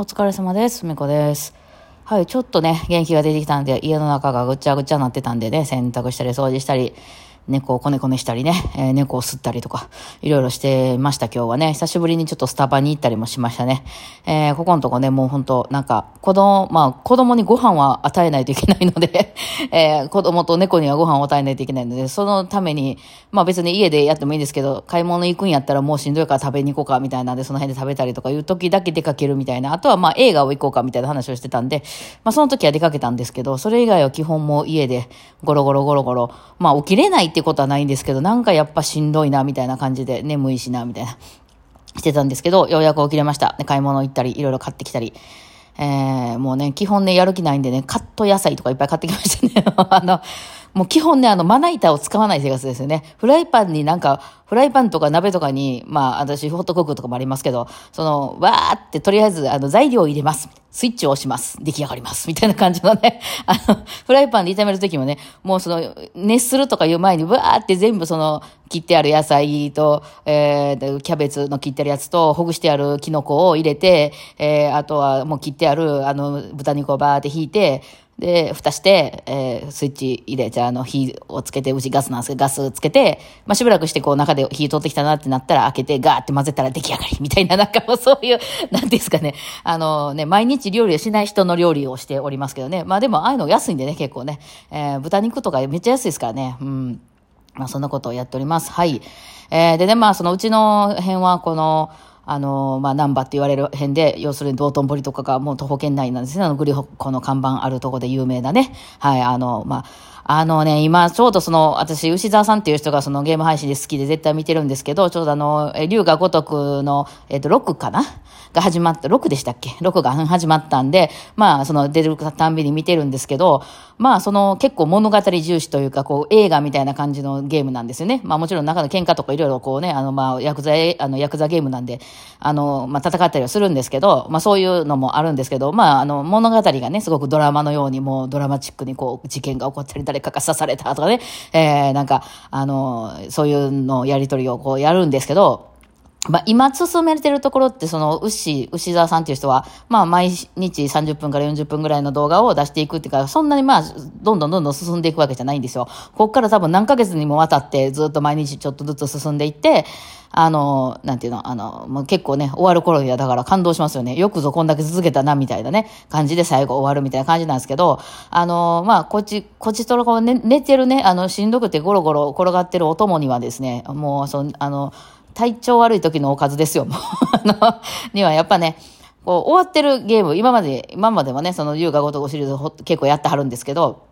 お疲れ様です。みこです。はい、ちょっとね、元気が出てきたんで、家の中がぐちゃぐちゃになってたんでね、洗濯したり掃除したり、猫をこねこねしたりね、えー猫を吸ったりとか、いろいろしてました今日はね。久しぶりにちょっとスタバに行ったりもしましたね。えーここのとこね、もう本当なんか、子供、まあ、子供にご飯は与えないといけないので、えー子供と猫にはご飯を与えないといけないので、そのために、まあ別に家でやってもいいんですけど、買い物行くんやったらもうしんどいから食べに行こうかみたいなんで、その辺で食べたりとかいう時だけ出かけるみたいな。あとはまあ映画を行こうかみたいな話をしてたんで、まあその時は出かけたんですけど、それ以外は基本も家でゴロゴロゴロゴロ、まあ起きれないっててことはないんですけど、なんかやっぱしんどいなみたいな感じで、眠いしなみたいな。してたんですけど、ようやく起きれました。で買い物行ったり、いろいろ買ってきたり。えー、もうね、基本ね、やる気ないんでね、カット野菜とかいっぱい買ってきましたね。あの、もう基本ね、あの、まな板を使わない生活ですよね。フライパンになんか、フライパンとか鍋とかに、まあ、私、ホットクックとかもありますけど、その、わーって、とりあえず、あの、材料を入れます。スイッチを押します。出来上がります。みたいな感じのね、あの、フライパンで炒めるときもね、もうその、熱するとかいう前に、わーって全部その、切ってある野菜と、えー、キャベツの切ってあるやつと、ほぐしてあるキノコを入れて、えー、あとはもう切ってある、あの、豚肉をバーって引いて、で、蓋して、えー、スイッチ入れ、じゃあ、の、火をつけて、うちガスなんですけど、ガスつけて、まあ、しばらくして、こう、中で火通ってきたなってなったら、開けて、ガーって混ぜたら出来上がり、みたいな、なんかもうそういう、なんていうんですかね、あのね、毎日料理をしない人の料理をしておりますけどね。まあ、でも、ああいうの安いんでね、結構ね、えー、豚肉とかめっちゃ安いですからね、うん。まあ、そんなことをやっております。はい。えー、でね、まあ、そのうちの辺は、この、あの、まあ、難波って言われる辺で、要するに道頓堀とかがもう徒歩圏内なんですね。あの、グリホコの看板あるとこで有名なね。はい、あの、まあ、あのね、今、ちょうどその、私、牛沢さんっていう人がそのゲーム配信で好きで絶対見てるんですけど、ちょうどあの、え龍が如くの、えっ、と、6かな？が始まった、6でしたっけ ?6 が始まったんで、まあ、その出るたんびに見てるんですけど、まあ、その結構物語重視というか、こう、映画みたいな感じのゲームなんですよね。まあ、もちろん中の喧嘩とかいろいろこうね、あの、まあ、ヤクザ、あの、ヤクザゲームなんで、あの、まあ、戦ったりはするんですけど、まあ、そういうのもあるんですけど、まあ、あの、物語がね、すごくドラマのように、もうドラマチックにこう、事件が起こったり、誰かが刺されたとかね、えー、なんか、あの、そういうのやりとりをこう、やるんですけど、まあ、今進めてるところって、その、牛、牛沢さんっていう人は、まあ、毎日30分から40分ぐらいの動画を出していくっていうか、そんなにまあ、どんどんどんどん進んでいくわけじゃないんですよ。こっから多分何ヶ月にもわたってずっと毎日ちょっとずつ進んでいって、あの、なんていうの、あの、もう結構ね、終わる頃にはだから感動しますよね。よくぞこんだけ続けたな、みたいなね、感じで最後終わるみたいな感じなんですけど、あの、まあ、こっち、こっちとらこ、寝てるね、あの、しんどくてゴロゴロ転がってるお供にはですね、もう、その、あの、体調悪い時のおかずですよ、もう。あの、にはやっぱね、こう、終わってるゲーム、今まで、今まではね、その、優雅ごとごシリーズほ結構やってはるんですけど、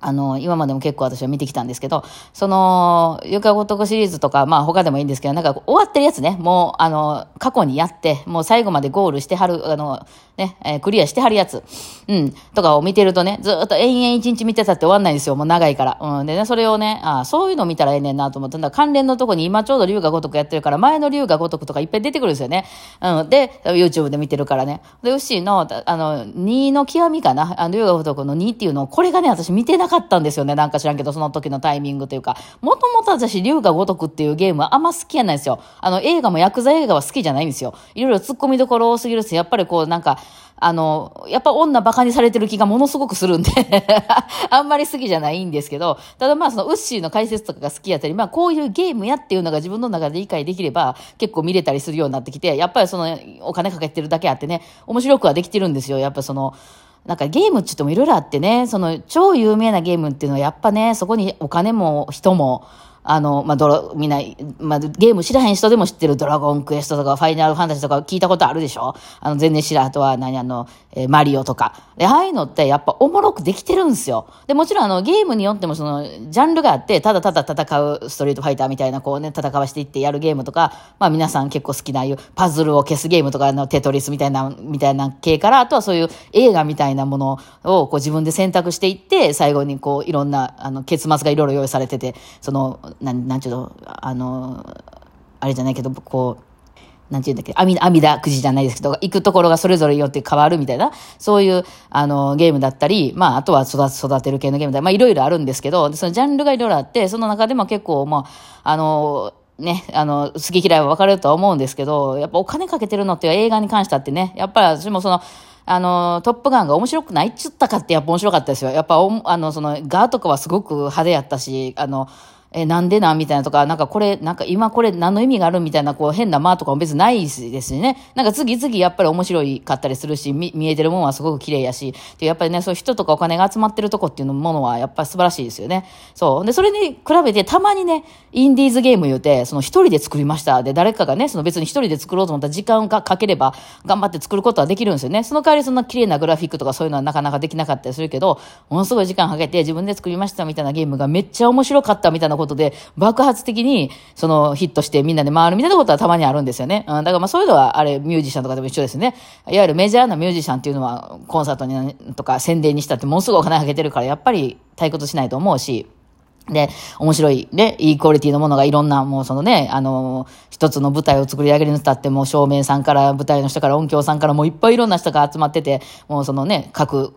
あの、今までも結構私は見てきたんですけど、その、ゆかごとこシリーズとか、まあ他でもいいんですけど、なんか終わってるやつね、もう、あの、過去にやって、もう最後までゴールしてはる、あの、ね、えークリアしてはるやつ、うん、とかを見てるとね、ずっと延々一日見てたって終わんないんですよ、もう長いから。うん、でね、それをね、あそういうの見たらええねんなと思って、だ関連のとこに今ちょうど龍が如くやってるから、前の龍が如くとかいっぱい出てくるんですよね。うん、で、YouTube で見てるからね。で、ウッシーの、あの、2の極みかな、あの、龍が如くの2っていうのを、これがね、私見てなかったんですよね、なんか知らんけど、その時のタイミングというか、もともと私、龍が如くっていうゲームはあんま好きやないんですよ。あの、映画もヤクザ映画は好きじゃないんですよ。いろいろ突っ込みどころ多すぎるし、やっぱりこう、なんか、あの、やっぱ女バカにされてる気がものすごくするんで あんまり好きじゃないんですけど、ただまあそのウッシーの解説とかが好きやったり、まあこういうゲームやっていうのが自分の中で理解できれば結構見れたりするようになってきて、やっぱりそのお金かけてるだけあってね、面白くはできてるんですよ。やっぱその、なんかゲームって言ってもいろいろあってね、その超有名なゲームっていうのはやっぱね、そこにお金も人も、あの、まあ、ドラ、みんな、まあ、ゲーム知らへん人でも知ってるドラゴンクエストとかファイナルファンタジーとか聞いたことあるでしょ？あの、全然知らん。あとは何あの、えーマリオとか。で、ああいうのってやっぱおもろくできてるんですよ。で、もちろんあの、ゲームによってもその、ジャンルがあって、ただただ戦うストリートファイターみたいなこうね、戦わしていってやるゲームとか、まあ皆さん結構好きないうパズルを消すゲームとかあのテトリスみたいな、みたいな系から、あとはそういう映画みたいなものをこう自分で選択していって、最後にこういろんな、あの、結末がいろいろ用意されてて、その、なん、なんちゅうの、あの、あれじゃないけど、こう、なんていうんだっけ、阿弥陀くじじゃないですけど、行くところがそれぞれによって変わるみたいな、そういう、あの、ゲームだったり、まあ、あとは育育てる系のゲームだまあ、いろいろあるんですけど、そのジャンルがいろいろあって、その中でも結構、まあ、あの、ね、あの、好き嫌いは分かれるとは思うんですけど、やっぱお金かけてるのって映画に関してはってね、やっぱり私もその、あの、トップガンが面白くないっつったかってやっぱ面白かったですよ。やっぱ、あの、その、ガーとかはすごく派手やったし、あの、え、なんでなみたいなとか、なんかこれ、なんか今これ何の意味がある？みたいな、こう変な間とかも別にないですしね。なんか次々やっぱり面白いかったりするし、見見えてるものはすごく綺麗やし、でやっぱりね、そういう人とかお金が集まってるとこっていうものはやっぱり素晴らしいですよね。そう。で、それに比べてたまにね、インディーズゲーム言うて、その一人で作りました。で、誰かがね、その別に一人で作ろうと思ったら時間がかければ頑張って作ることはできるんですよね。その代わりそんな綺麗なグラフィックとかそういうのはなかなかできなかったりするけど、ものすごい時間かけて自分で作りましたみたいなゲームがめっちゃ面白かったみたいなことで、爆発的に、その、ヒットしてみんなで回るみたいなことはたまにあるんですよね。うん、だからまあそういうのは、あれ、ミュージシャンとかでも一緒ですね。いわゆるメジャーなミュージシャンっていうのは、コンサートにとか宣伝にしたってものすごいお金かけてるから、やっぱり退屈しないと思うし、で、面白い、ね、いいクオリティのものがいろんな、もうそのね、あの、一つの舞台を作り上げるにたって、もう照明さんから、舞台の人から音響さんからもういっぱいいろんな人が集まってて、もうそのね、各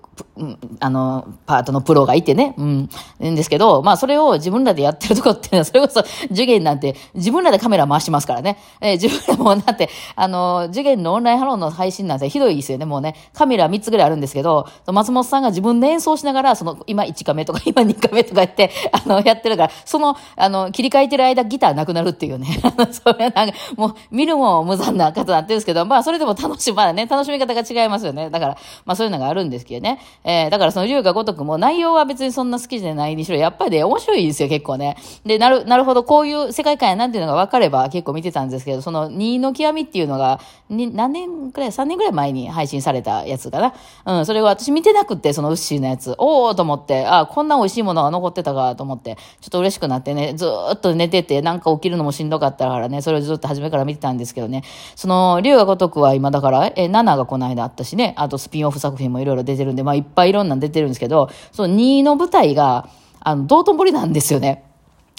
あの、パートのプロがいてね、うん、んですけど、まあそれを自分らでやってるとこっていうのは、それこそ受験なんて自分らでカメラ回しますからね。えー、自分らもだって、あの、受験のオンラインハローの配信なんてひどいですよね、もうね。カメラ3つぐらいあるんですけど、松本さんが自分で演奏しながら、その、今1カメとか 今2カメとか言って、あの、やってるから、その、あの、切り替えてる間ギターなくなるっていうね。それなんか、もう見るも無残な方になってるんですけど、まあそれでも楽しい、まあね、楽しみ方が違いますよね。だから、まあそういうのがあるんですけどね。えー、だからその龍が如くも内容は別にそんな好きじゃないにしろ、やっぱりね、面白いですよ、結構ね。で、なる、なるほど、こういう世界観やなんていうのが分かれば結構見てたんですけど、その2の極みっていうのが、に何年くらい、3年くらい前に配信されたやつかな。うん、それを私見てなくて、そのウッシーのやつ。おーと思って、あ、こんな美味しいものが残ってたかと思って、ちょっと嬉しくなってね、ずっと寝てて、なんか起きるのもしんどかったからね、それをずっと初めから見てたんですけどね。その、龍が如くは今だから、え、7がこの間あったしね、あとスピンオフ作品もいろいろ出てるんで、まあいっぱいいろんな出てるんですけど、その2の舞台が、あの、道頓堀なんですよね。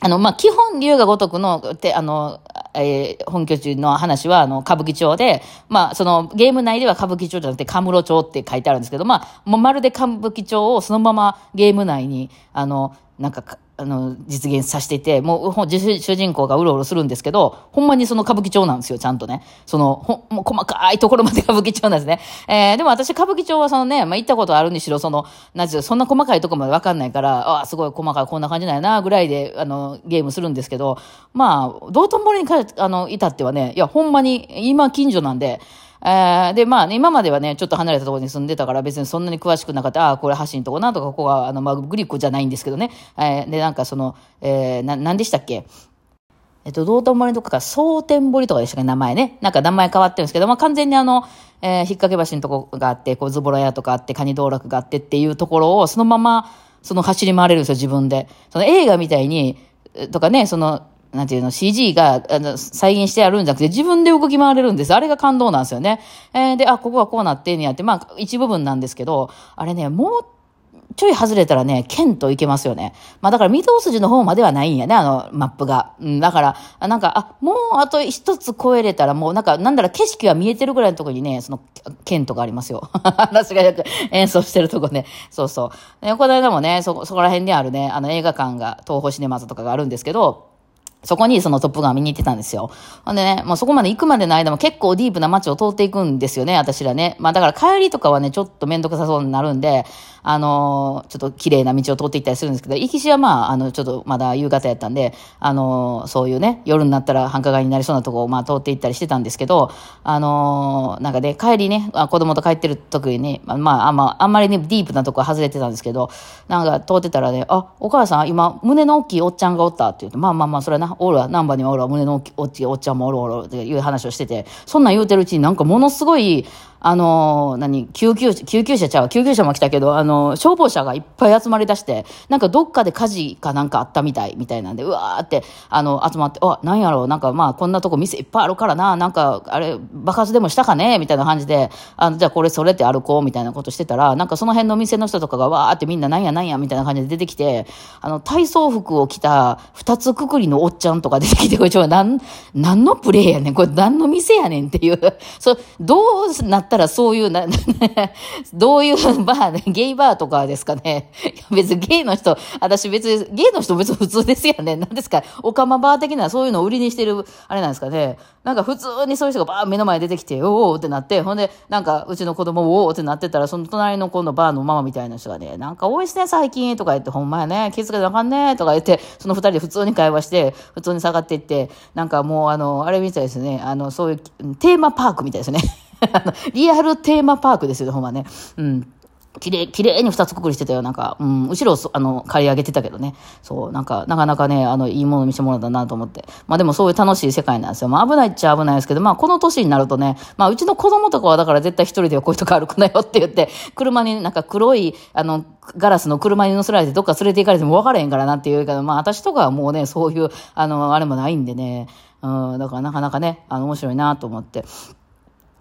あの、まあ、基本、龍が如くの、て、あの、えー、本拠地の話は、あの、歌舞伎町で、まあ、その、ゲーム内では歌舞伎町じゃなくて、カムロ町って書いてあるんですけど、まあ、もうまるで歌舞伎町をそのままゲーム内に、あの、なんか、あの、実現させていて、もう、主人公がうろうろするんですけど、ほんまにその歌舞伎町なんですよ、ちゃんとね。その、ほ、もう細かいところまで歌舞伎町なんですね。えー、でも私歌舞伎町はそのね、まあ、行ったことあるにしろ、その、なんていうそんな細かいとこまでわかんないから、ああ、すごい細かい、こんな感じなんやな、ぐらいで、あの、ゲームするんですけど、まあ、道頓堀にかあの、いたってはね、いや、ほんまに、今近所なんで、えー、で、まあ、ね、今まではね、ちょっと離れたところに住んでたから別にそんなに詳しくなかった。ああ、これ橋のとこなとか、ここは、あの、まあ、グリコじゃないんですけどね。えー、で、なんかその、えー、な、なんでしたっけ？えっと、道頓堀とか、蒼天堀とかでしたっけ、名前ね。なんか名前変わってるんですけど、まあ、完全にあの、えー、引っ掛け橋のとこがあって、こう、ズボラ屋とかあって、カニ道楽があってっていうところを、そのまま、その走り回れるんですよ、自分で。その映画みたいに、とかね、その、なんていうの、CG があの再現してあるんじゃなくて、自分で動き回れるんです。あれが感動なんですよね。えー、で、あ、ここはこうなってんやって、まあ、一部分なんですけど、あれね、もう、ちょい外れたらね、剣といけますよね。まあだから、御堂筋の方まではないんやね、あの、マップが。うん、だから、なんか、あ、もうあと一つ超えれたら、もうなんか、なんだら景色が見えてるぐらいのところにね、その、剣とかありますよ。私がよく演奏してるとこね。そうそう。この間もね、そ、そこら辺にあるね、あの映画館が、東宝シネマズとかがあるんですけど、そこにそのトップガン見に行ってたんですよ。ほんでね、もうそこまで行くまでの間も結構ディープな街を通っていくんですよね、私らね。まあだから帰りとかはね、ちょっとめんどくさそうになるんで、あのー、ちょっと綺麗な道を通っていったりするんですけど、行きしはまあ、あの、ちょっとまだ夕方やったんで、あのー、そういうね、夜になったら繁華街になりそうなとこをまあ通っていったりしてたんですけど、あのー、なんかね、帰りね、子供と帰ってる時にね、まあ、あんま、あんまりね、ディープなとこ外れてたんですけど、なんか通ってたらね、あ、お母さん、今、胸の大きいおっちゃんがおったって言って、まあまあまあ、それはな、おるわ、ナンバーにもおるわ、胸の大きいおっちゃんもおるおるっていう話をしてて、そんなん言うてるうちになんかものすごい、あの、何、救急車、救急車ちゃう、救急車も来たけど、あの、消防車がいっぱい集まりだして、なんかどっかで火事かなんかあったみたい、みたいなんで、うわーって、あの、集まって、あ、なんやろう、なんかまあ、こんなとこ店いっぱいあるからな、なんか、あれ、爆発でもしたかね？みたいな感じで、あの、じゃあこれそれって歩こう、みたいなことしてたら、なんかその辺の店の人とかがわーってみんななんやなんや、みたいな感じで出てきて、あの、体操服を着た二つくくりのおっちゃんとか出てきて、これちょ、なん、何のプレイやねん、これ何の店やねんっていう、そう、どうなったったらそういうな、どういうバーね、ゲイバーとかですかね。別にゲイの人、私別に、ゲイの人別に普通ですよね。何ですか、オカマバー的なそういうのを売りにしてる、あれなんですかね。なんか普通にそういう人がバー目の前出てきて、おおってなって、ほんで、なんかうちの子供おおってなってたら、その隣の子のバーのママみたいな人がね、なんか多いっすね、最近、とか言って、ほんまやね、気づかなあかんね、とか言って、その二人で普通に会話して、普通に下がっていって、なんかもう、あの、あれみたいですね、あの、そういうテーマパークみたいですね。リアルテーマパークですよ、ほんまね。うん。きれい、きれいに二つくくりしてたよ。なんか、うん、後ろ、あの、借り上げてたけどね。そう、なんか、なかなかね、あの、いいもの見せてもらったなと思って。まあでもそういう楽しい世界なんですよ。まあ危ないっちゃ危ないですけど、まあこの年になるとね、まあうちの子供とかはだから絶対一人でこういうとこ歩くなよって言って、車になんか黒い、あの、ガラスの車に乗せられてどっか連れて行かれても分からへんからなっていうか、まあ私とかはもうね、そういう、あの、あれもないんでね。うん、だからなかなかね、あの、面白いなと思って。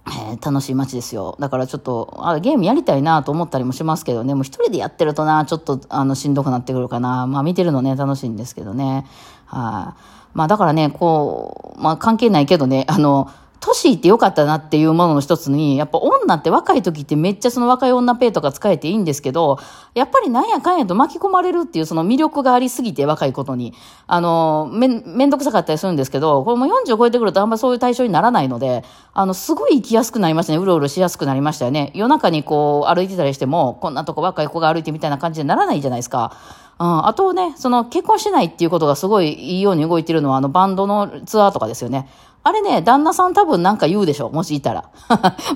えー、楽しい街ですよ。だからちょっと、あゲームやりたいなと思ったりもしますけどね、もう一人でやってるとな、ちょっと、あの、しんどくなってくるかな。まあ見てるのね、楽しいんですけどね。はい、まあだからね、こう、まあ関係ないけどね、あの、年いってよかったなっていうものの一つに、やっぱ女って若い時ってめっちゃその若い女ペイとか使えていいんですけど、やっぱりなんやかんやと巻き込まれるっていうその魅力がありすぎて若いことに。あの、め、めんどくさかったりするんですけど、これも40超えてくるとあんまそういう対象にならないので、あの、すごい行きやすくなりましたね。うろうろしやすくなりましたよね。夜中にこう歩いてたりしても、こんなとこ若い子が歩いてみたいな感じにならないじゃないですか。うん、あとね、その結婚しないっていうことがすごいいいように動いてるのは、あのバンドのツアーとかですよね。あれね、旦那さん多分なんか言うでしょ。もしいたら。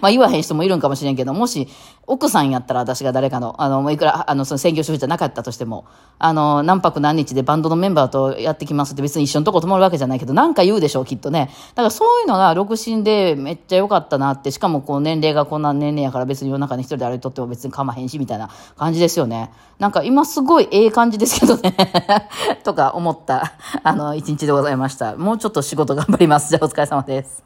まあ言わへん人もいるんかもしれんけど、もし奥さんやったら私が誰かの、あの、いくら、あの、その専業主婦じゃなかったとしても、あの、何泊何日でバンドのメンバーとやってきますって別に一緒のとこ泊まるわけじゃないけど、なんか言うでしょ、きっとね。だからそういうのが独身でめっちゃ良かったなって、しかもこう年齢がこんな年齢やから別に夜中に一人で歩いとっても別に構わへんし、みたいな感じですよね。なんか今すごいええ感じですけどね。とか思った、あの、一日でございました。もうちょっと仕事頑張ります。じゃあれ様です。